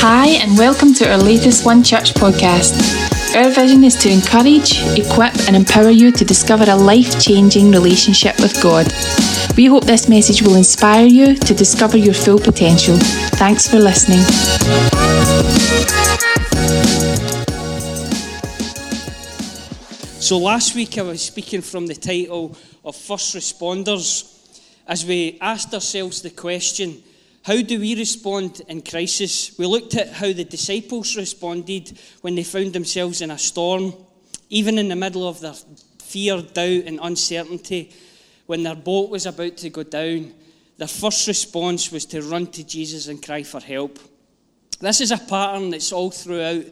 Hi, and welcome to our latest One Church podcast. Our vision is to encourage, equip, and empower you to discover a life changing relationship with God. We hope this message will inspire you to discover your full potential. Thanks for listening. So, last week I was speaking from the title of First Responders as we asked ourselves the question how do we respond in crisis? We looked at how the disciples responded when they found themselves in a storm, even in the middle of their fear, doubt, and uncertainty. When their boat was about to go down, their first response was to run to Jesus and cry for help. This is a pattern that's all throughout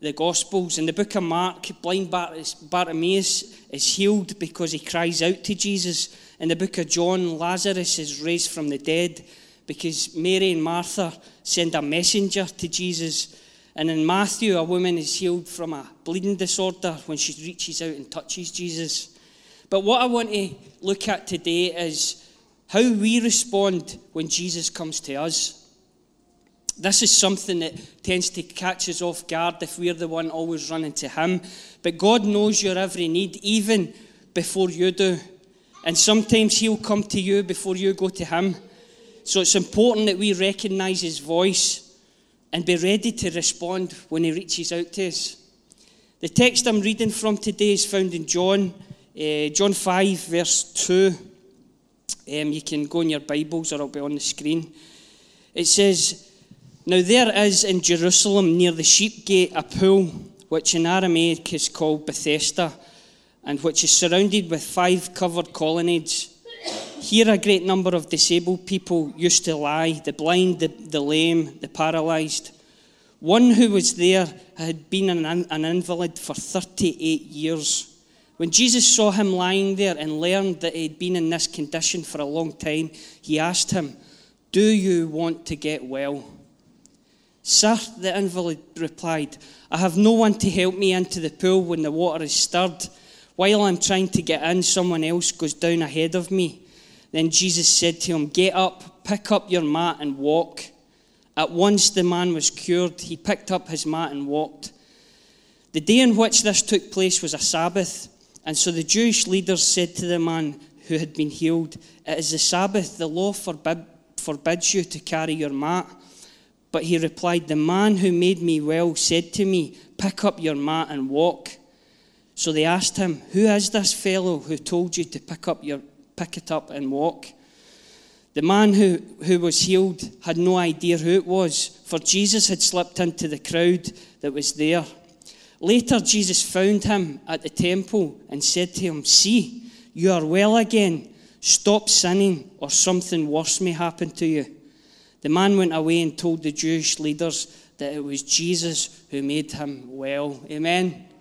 the Gospels. In the book of Mark, blind Bartimaeus is healed because he cries out to Jesus. In the book of John, Lazarus is raised from the dead because Mary and Martha send a messenger to Jesus. And in Matthew, a woman is healed from a bleeding disorder when she reaches out and touches Jesus. But what I want to look at today is how we respond when Jesus comes to us. This is something that tends to catch us off guard if we're the one always running to Him. But God knows your every need, even before you do. And sometimes He'll come to you before you go to Him. So it's important that we recognize his voice and be ready to respond when he reaches out to us. The text I'm reading from today is found in John, uh, John 5, verse 2. Um, you can go in your Bibles or it'll be on the screen. It says, Now there is in Jerusalem near the sheep gate a pool, which in Aramaic is called Bethesda, and which is surrounded with five covered colonnades. Here, a great number of disabled people used to lie the blind, the, the lame, the paralysed. One who was there had been an, an invalid for 38 years. When Jesus saw him lying there and learned that he'd been in this condition for a long time, he asked him, Do you want to get well? Sir, the invalid replied, I have no one to help me into the pool when the water is stirred. While I'm trying to get in, someone else goes down ahead of me. Then Jesus said to him, Get up, pick up your mat, and walk. At once the man was cured. He picked up his mat and walked. The day in which this took place was a Sabbath, and so the Jewish leaders said to the man who had been healed, It is the Sabbath, the law forbid, forbids you to carry your mat. But he replied, The man who made me well said to me, Pick up your mat and walk. So they asked him, Who is this fellow who told you to pick up your pick it up and walk. The man who, who was healed had no idea who it was, for Jesus had slipped into the crowd that was there. Later, Jesus found him at the temple and said to him, See, you are well again. Stop sinning, or something worse may happen to you. The man went away and told the Jewish leaders that it was Jesus who made him well. Amen.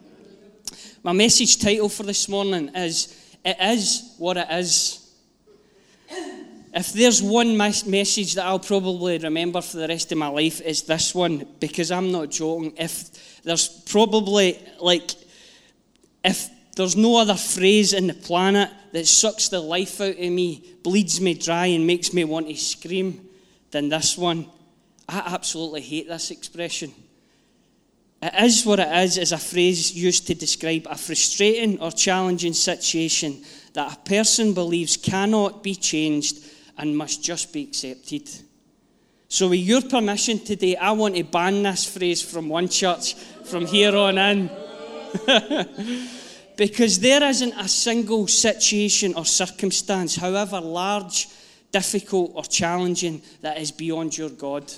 My message title for this morning is it is what it is. If there's one message that I'll probably remember for the rest of my life, is this one, because I'm not joking. If there's probably, like, if there's no other phrase in the planet that sucks the life out of me, bleeds me dry, and makes me want to scream, than this one. I absolutely hate this expression. It is what it is is a phrase used to describe a frustrating or challenging situation that a person believes cannot be changed and must just be accepted. So, with your permission today, I want to ban this phrase from one church from here on in. because there isn't a single situation or circumstance, however large, difficult, or challenging, that is beyond your God.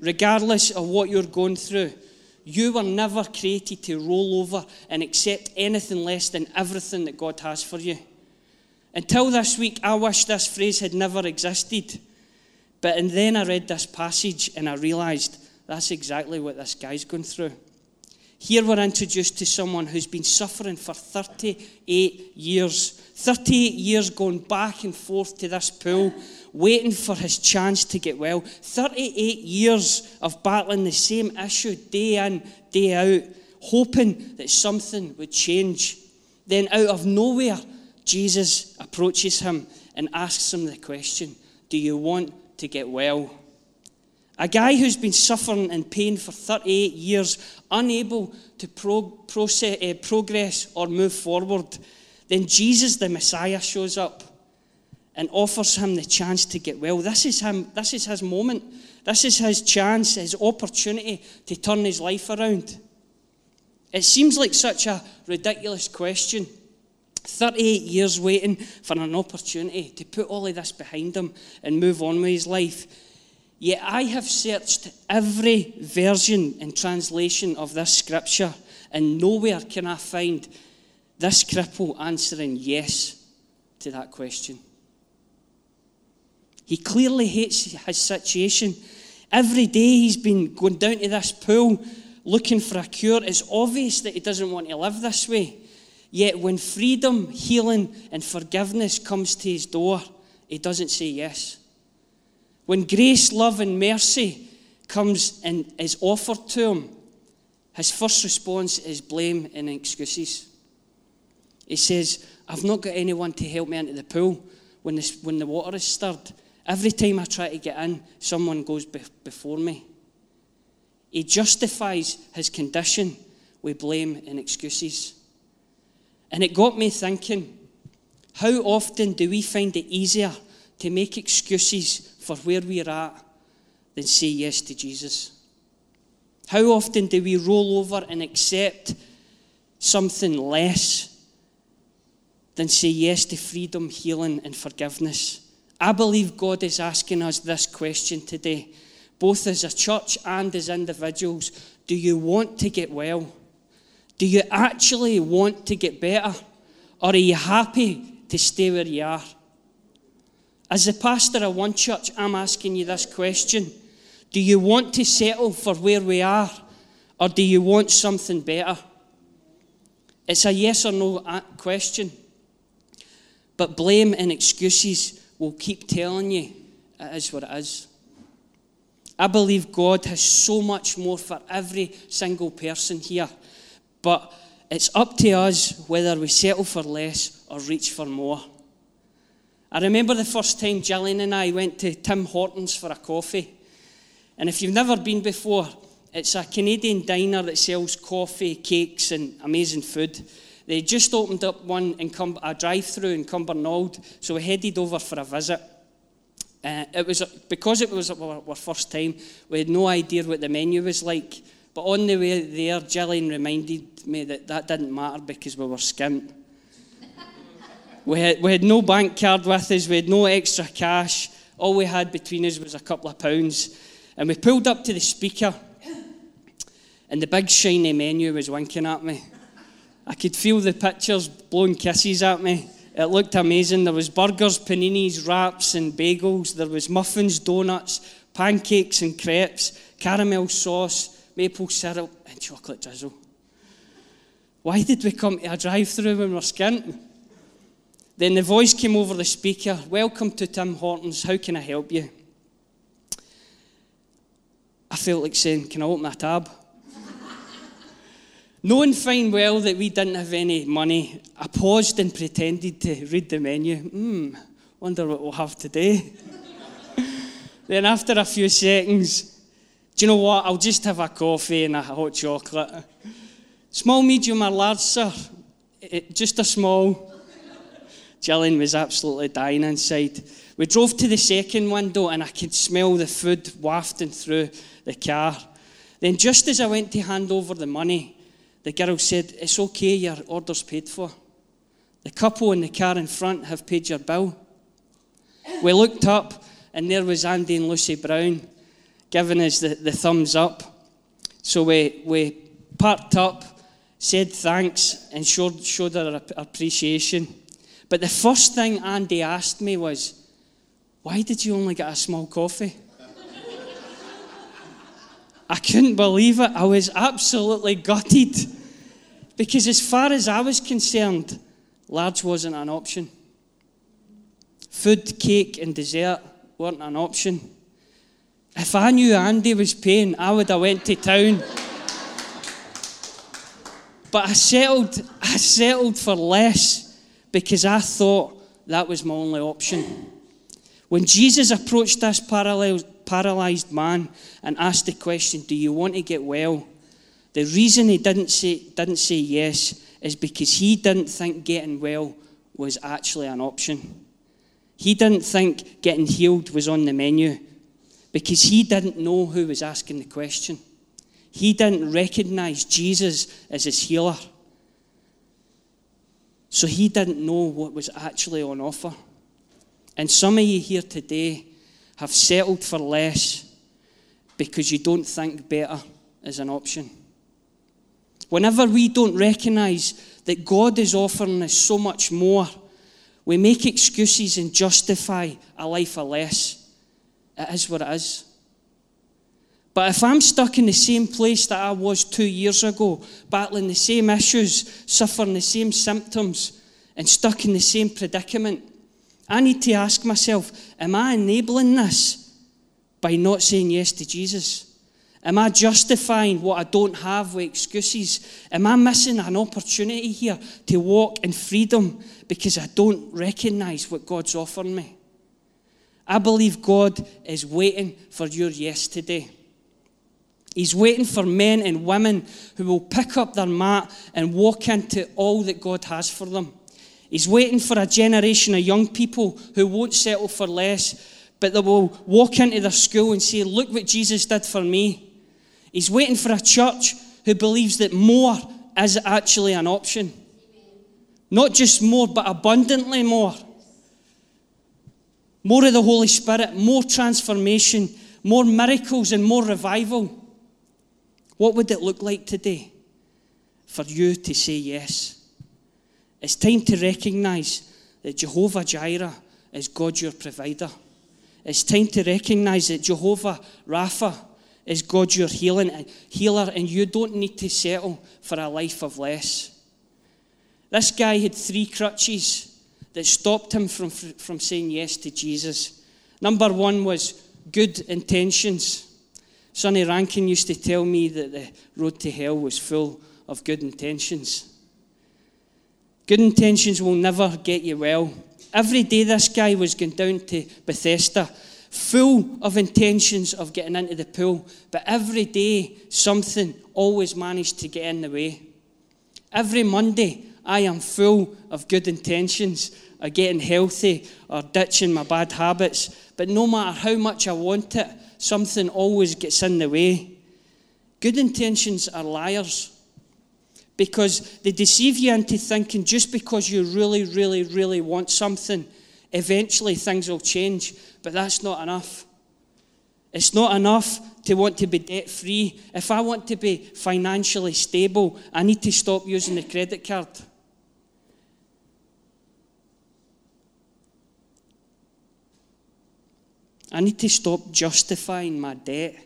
Regardless of what you're going through, you were never created to roll over and accept anything less than everything that God has for you. Until this week, I wish this phrase had never existed. But and then I read this passage and I realized that's exactly what this guy's going through. Here we're introduced to someone who's been suffering for 38 years. 38 years going back and forth to this pool, waiting for his chance to get well. 38 years of battling the same issue day in, day out, hoping that something would change. Then, out of nowhere, Jesus approaches him and asks him the question Do you want to get well? A guy who's been suffering in pain for 38 years, unable to pro- process, uh, progress or move forward. Then Jesus, the Messiah, shows up and offers him the chance to get well. This is, him, this is his moment. This is his chance, his opportunity to turn his life around. It seems like such a ridiculous question. 38 years waiting for an opportunity to put all of this behind him and move on with his life. Yet I have searched every version and translation of this scripture, and nowhere can I find this cripple answering yes to that question. He clearly hates his situation. Every day he's been going down to this pool looking for a cure. It's obvious that he doesn't want to live this way. Yet when freedom, healing, and forgiveness comes to his door, he doesn't say yes. When grace, love, and mercy comes and is offered to him, his first response is blame and excuses. He says, I've not got anyone to help me into the pool when, this, when the water is stirred. Every time I try to get in, someone goes be- before me. He justifies his condition with blame and excuses. And it got me thinking how often do we find it easier to make excuses for where we're at than say yes to Jesus? How often do we roll over and accept something less than say yes to freedom, healing, and forgiveness? I believe God is asking us this question today, both as a church and as individuals. Do you want to get well? Do you actually want to get better? Or are you happy to stay where you are? As the pastor of one church, I'm asking you this question Do you want to settle for where we are? Or do you want something better? It's a yes or no question. But blame and excuses will keep telling you it is what it is. I believe God has so much more for every single person here, but it's up to us whether we settle for less or reach for more. I remember the first time Gillian and I went to Tim Hortons for a coffee. And if you've never been before, it's a Canadian diner that sells coffee, cakes, and amazing food. They just opened up one in Cum- a drive-through in Cumbernauld, so we headed over for a visit. Uh, it was because it was our, our first time. We had no idea what the menu was like. But on the way there, Gillian reminded me that that didn't matter because we were skint. we, had, we had no bank card with us. We had no extra cash. All we had between us was a couple of pounds. And we pulled up to the speaker, and the big shiny menu was winking at me. I could feel the pictures blowing kisses at me. It looked amazing. There was burgers, paninis, wraps and bagels. There was muffins, donuts, pancakes and crepes, caramel sauce, maple syrup and chocolate drizzle. Why did we come to a drive-through when we're skint? Then the voice came over the speaker. Welcome to Tim Hortons. How can I help you? I felt like saying, Can I open a tab? Knowing fine well that we didn't have any money, I paused and pretended to read the menu. Hmm, wonder what we'll have today. then, after a few seconds, do you know what? I'll just have a coffee and a hot chocolate. Small, medium, or large, sir? It, just a small. Gillian was absolutely dying inside. We drove to the second window and I could smell the food wafting through the car. Then, just as I went to hand over the money, the girl said, It's okay, your order's paid for. The couple in the car in front have paid your bill. We looked up, and there was Andy and Lucy Brown giving us the, the thumbs up. So we, we parked up, said thanks, and showed, showed our appreciation. But the first thing Andy asked me was, Why did you only get a small coffee? I couldn't believe it. I was absolutely gutted. Because as far as I was concerned, large wasn't an option. Food, cake, and dessert weren't an option. If I knew Andy was paying, I would have went to town. But I settled, I settled for less because I thought that was my only option. When Jesus approached this paralyzed man and asked the question, Do you want to get well? The reason he didn't say, didn't say yes is because he didn't think getting well was actually an option. He didn't think getting healed was on the menu because he didn't know who was asking the question. He didn't recognize Jesus as his healer. So he didn't know what was actually on offer. And some of you here today have settled for less because you don't think better is an option. Whenever we don't recognize that God is offering us so much more, we make excuses and justify a life of less. It is what it is. But if I'm stuck in the same place that I was two years ago, battling the same issues, suffering the same symptoms, and stuck in the same predicament, I need to ask myself Am I enabling this by not saying yes to Jesus? Am I justifying what I don't have with excuses? Am I missing an opportunity here to walk in freedom because I don't recognize what God's offering me? I believe God is waiting for your yes today. He's waiting for men and women who will pick up their mat and walk into all that God has for them. He's waiting for a generation of young people who won't settle for less, but they will walk into their school and say, Look what Jesus did for me. He's waiting for a church who believes that more is actually an option. Not just more, but abundantly more. More of the Holy Spirit, more transformation, more miracles, and more revival. What would it look like today for you to say yes? It's time to recognize that Jehovah Jireh is God your provider. It's time to recognize that Jehovah Rapha is God your healing, healer, and you don't need to settle for a life of less. This guy had three crutches that stopped him from, from saying yes to Jesus. Number one was good intentions. Sonny Rankin used to tell me that the road to hell was full of good intentions. Good intentions will never get you well. Every day, this guy was going down to Bethesda full of intentions of getting into the pool, but every day something always managed to get in the way. Every Monday, I am full of good intentions of getting healthy or ditching my bad habits, but no matter how much I want it, something always gets in the way. Good intentions are liars because they deceive you into thinking just because you really, really, really want something, eventually things will change. But that's not enough. It's not enough to want to be debt free. If I want to be financially stable, I need to stop using the credit card. I need to stop justifying my debt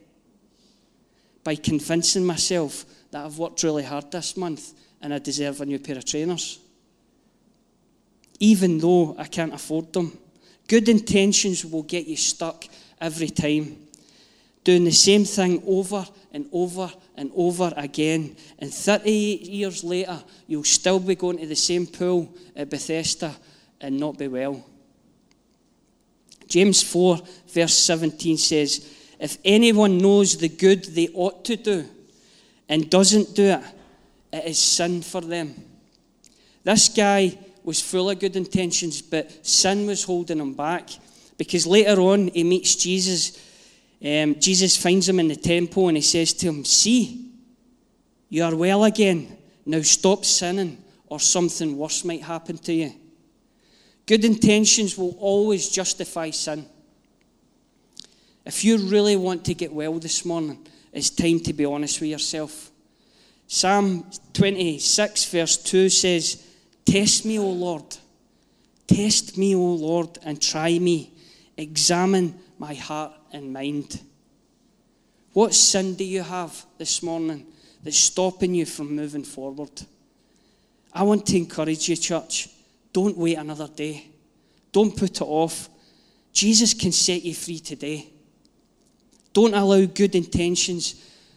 by convincing myself that I've worked really hard this month and I deserve a new pair of trainers. Even though I can't afford them. Good intentions will get you stuck every time. Doing the same thing over and over and over again. And 38 years later, you'll still be going to the same pool at Bethesda and not be well. James 4, verse 17 says, If anyone knows the good they ought to do and doesn't do it, it is sin for them. This guy was full of good intentions, but sin was holding him back. Because later on, he meets Jesus. Um, Jesus finds him in the temple and he says to him, See, you are well again. Now stop sinning, or something worse might happen to you. Good intentions will always justify sin. If you really want to get well this morning, it's time to be honest with yourself. Psalm 26, verse 2 says, Test me, O Lord. Test me, O Lord, and try me. Examine my heart and mind. What sin do you have this morning that's stopping you from moving forward? I want to encourage you, church. Don't wait another day. Don't put it off. Jesus can set you free today. Don't allow good intentions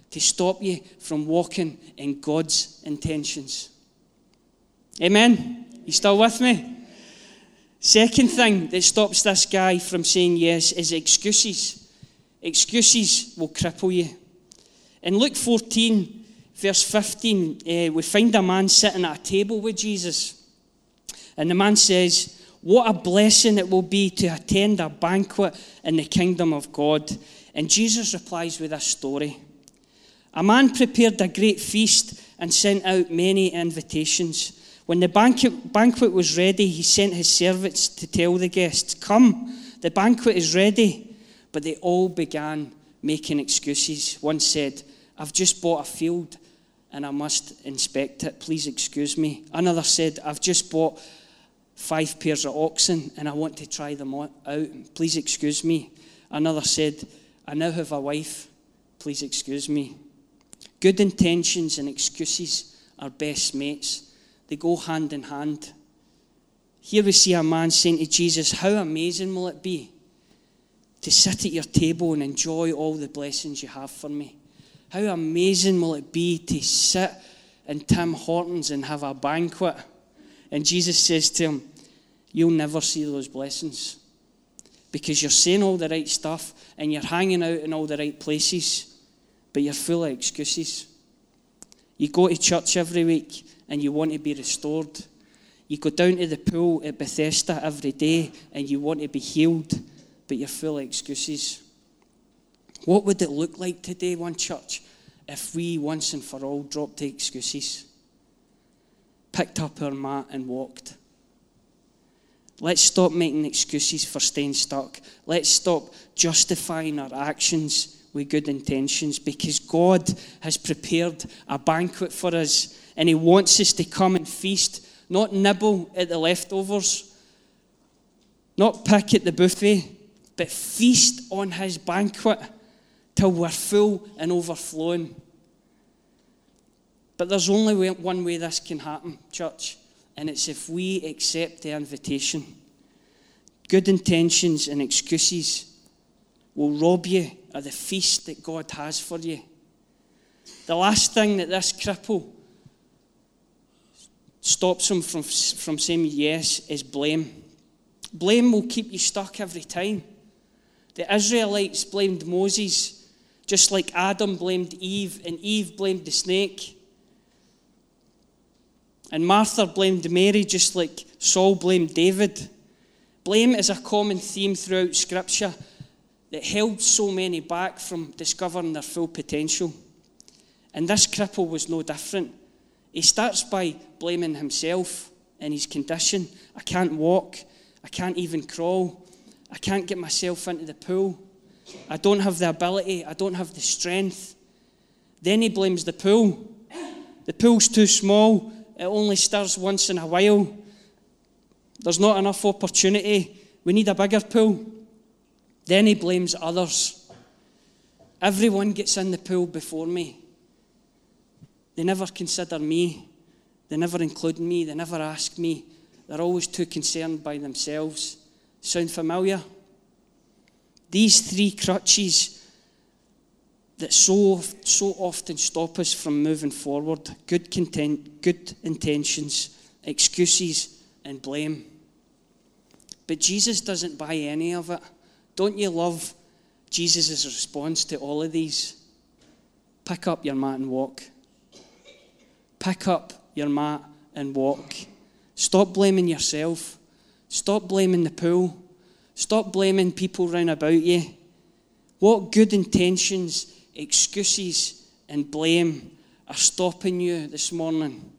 to stop you from walking in God's intentions. Amen? You still with me? Second thing that stops this guy from saying yes is excuses. Excuses will cripple you. In Luke 14, verse 15, uh, we find a man sitting at a table with Jesus. And the man says, What a blessing it will be to attend a banquet in the kingdom of God. And Jesus replies with a story. A man prepared a great feast and sent out many invitations. When the banquet, banquet was ready, he sent his servants to tell the guests, Come, the banquet is ready. But they all began making excuses. One said, I've just bought a field and I must inspect it. Please excuse me. Another said, I've just bought five pairs of oxen and I want to try them out. Please excuse me. Another said, I now have a wife. Please excuse me. Good intentions and excuses are best mates. They go hand in hand. Here we see a man saying to Jesus, How amazing will it be to sit at your table and enjoy all the blessings you have for me? How amazing will it be to sit in Tim Hortons and have a banquet? And Jesus says to him, You'll never see those blessings because you're saying all the right stuff and you're hanging out in all the right places, but you're full of excuses. You go to church every week and you want to be restored. You go down to the pool at Bethesda every day and you want to be healed, but you're full of excuses. What would it look like today, one church, if we once and for all dropped the excuses, picked up our mat and walked? Let's stop making excuses for staying stuck. Let's stop justifying our actions with good intentions because God has prepared a banquet for us and He wants us to come and feast, not nibble at the leftovers, not pick at the buffet, but feast on His banquet till we're full and overflowing. But there's only one way this can happen, church, and it's if we accept the invitation. Good intentions and excuses will rob you of the feast that God has for you. The last thing that this cripple stops him from, from saying yes is blame. Blame will keep you stuck every time. The Israelites blamed Moses, just like Adam blamed Eve, and Eve blamed the snake. And Martha blamed Mary, just like Saul blamed David. Blame is a common theme throughout Scripture that held so many back from discovering their full potential. And this cripple was no different. He starts by blaming himself and his condition. I can't walk. I can't even crawl. I can't get myself into the pool. I don't have the ability. I don't have the strength. Then he blames the pool. The pool's too small. It only stirs once in a while. There's not enough opportunity. We need a bigger pool. Then he blames others. Everyone gets in the pool before me. They never consider me. They never include me. They never ask me. They're always too concerned by themselves. Sound familiar? These three crutches that so, so often stop us from moving forward good, content, good intentions, excuses, and blame. But Jesus doesn't buy any of it. Don't you love Jesus' response to all of these? Pick up your mat and walk. Pick up your mat and walk. Stop blaming yourself. Stop blaming the pool. Stop blaming people round about you. What good intentions, excuses, and blame are stopping you this morning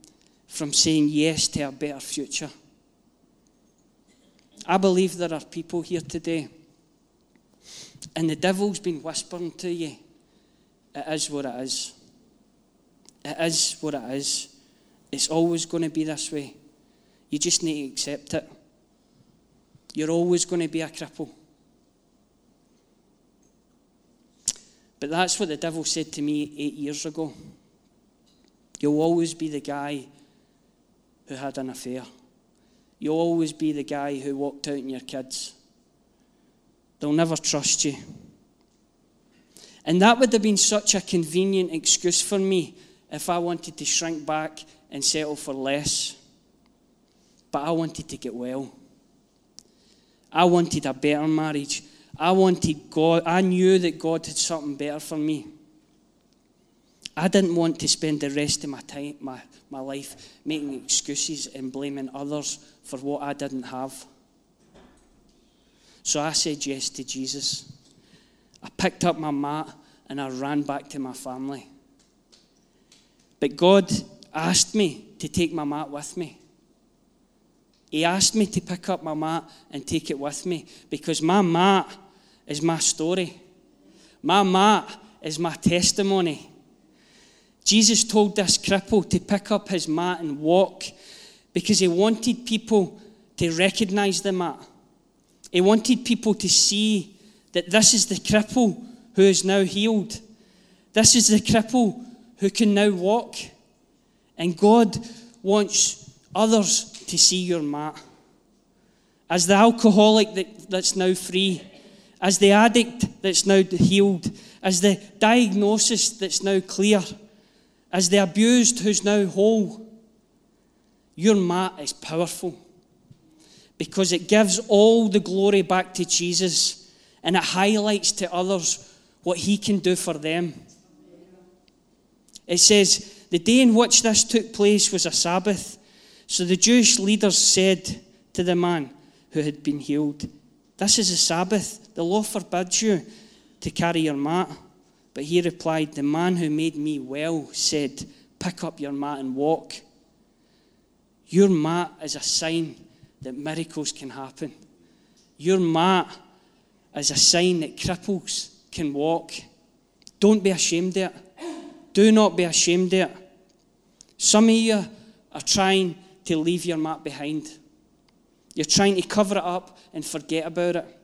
from saying yes to a better future? I believe there are people here today, and the devil's been whispering to you, it is what it is. It is what it is. It's always going to be this way. You just need to accept it. You're always going to be a cripple. But that's what the devil said to me eight years ago. You'll always be the guy who had an affair. You'll always be the guy who walked out on your kids. They'll never trust you. And that would have been such a convenient excuse for me if I wanted to shrink back and settle for less. But I wanted to get well. I wanted a better marriage. I wanted God. I knew that God had something better for me. I didn't want to spend the rest of my time, my, my life, making excuses and blaming others for what I didn't have. So I said yes to Jesus. I picked up my mat and I ran back to my family. But God asked me to take my mat with me. He asked me to pick up my mat and take it with me because my mat is my story. My mat is my testimony. Jesus told this cripple to pick up his mat and walk because he wanted people to recognize the mat. He wanted people to see that this is the cripple who is now healed. This is the cripple who can now walk. And God wants others to see your mat. As the alcoholic that, that's now free, as the addict that's now healed, as the diagnosis that's now clear, as the abused who's now whole, your mat is powerful because it gives all the glory back to Jesus and it highlights to others what he can do for them. It says, the day in which this took place was a Sabbath. So the Jewish leaders said to the man who had been healed, This is a Sabbath. The law forbids you to carry your mat. But he replied, The man who made me well said, Pick up your mat and walk. Your mat is a sign that miracles can happen. Your mat is a sign that cripples can walk. Don't be ashamed of it. Do not be ashamed of it. Some of you are trying to leave your mat behind. You're trying to cover it up and forget about it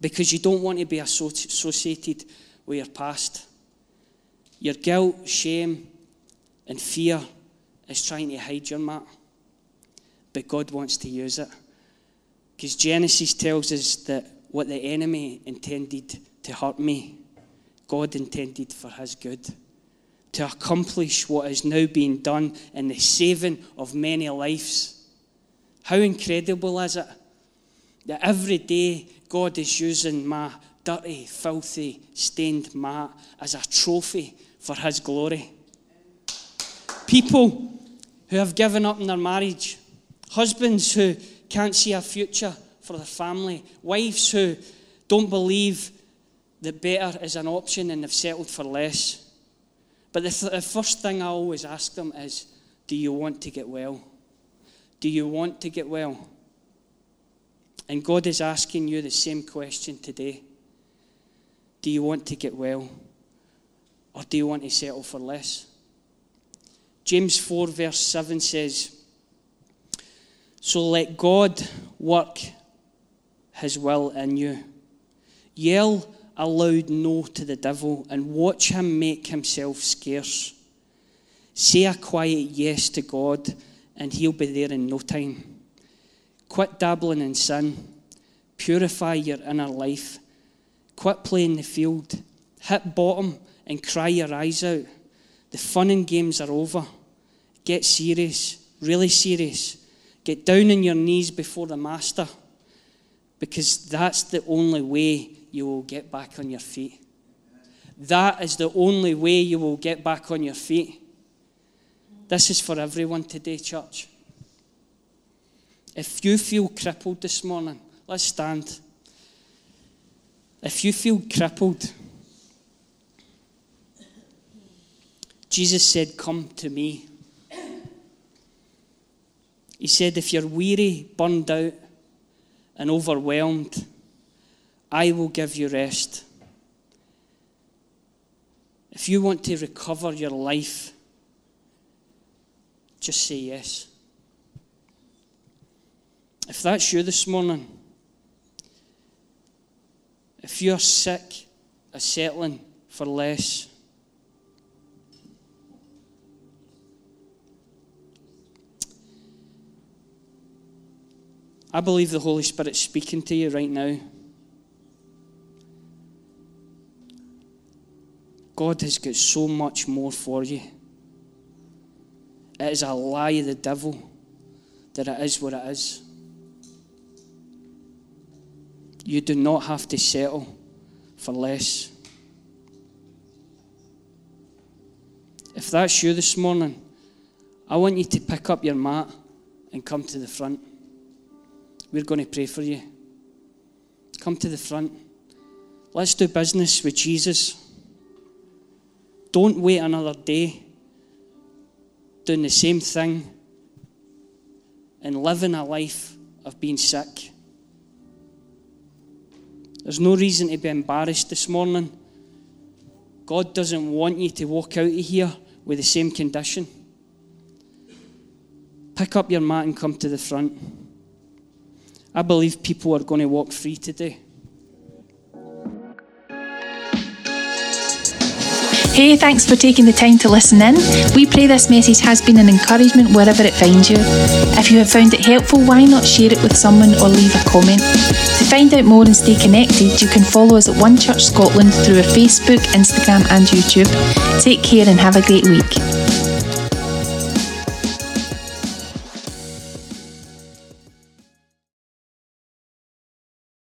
because you don't want to be associated with your past. Your guilt, shame, and fear is trying to hide your mat. But God wants to use it. Because Genesis tells us that what the enemy intended to hurt me, God intended for his good. To accomplish what is now being done in the saving of many lives. How incredible is it that every day God is using my dirty, filthy, stained mat as a trophy for His glory. People who have given up in their marriage, husbands who can't see a future for their family, wives who don't believe that better is an option and they've settled for less. But the, th- the first thing I always ask them is Do you want to get well? Do you want to get well? And God is asking you the same question today. Do you want to get well? Or do you want to settle for less? James 4, verse 7 says, So let God work his will in you. Yell a loud no to the devil and watch him make himself scarce. Say a quiet yes to God, and he'll be there in no time. Quit dabbling in sin. Purify your inner life Quit playing the field. Hit bottom and cry your eyes out. The fun and games are over. Get serious, really serious. Get down on your knees before the Master because that's the only way you will get back on your feet. That is the only way you will get back on your feet. This is for everyone today, church. If you feel crippled this morning, let's stand. If you feel crippled, Jesus said, Come to me. He said, If you're weary, burned out, and overwhelmed, I will give you rest. If you want to recover your life, just say yes. If that's you this morning, if you're sick of settling for less, I believe the Holy Spirit's speaking to you right now. God has got so much more for you. It is a lie of the devil that it is what it is. You do not have to settle for less. If that's you this morning, I want you to pick up your mat and come to the front. We're going to pray for you. Come to the front. Let's do business with Jesus. Don't wait another day doing the same thing and living a life of being sick. There's no reason to be embarrassed this morning. God doesn't want you to walk out of here with the same condition. Pick up your mat and come to the front. I believe people are going to walk free today. Hey, thanks for taking the time to listen in. We pray this message has been an encouragement wherever it finds you. If you have found it helpful, why not share it with someone or leave a comment? To find out more and stay connected, you can follow us at One Church Scotland through our Facebook, Instagram, and YouTube. Take care and have a great week.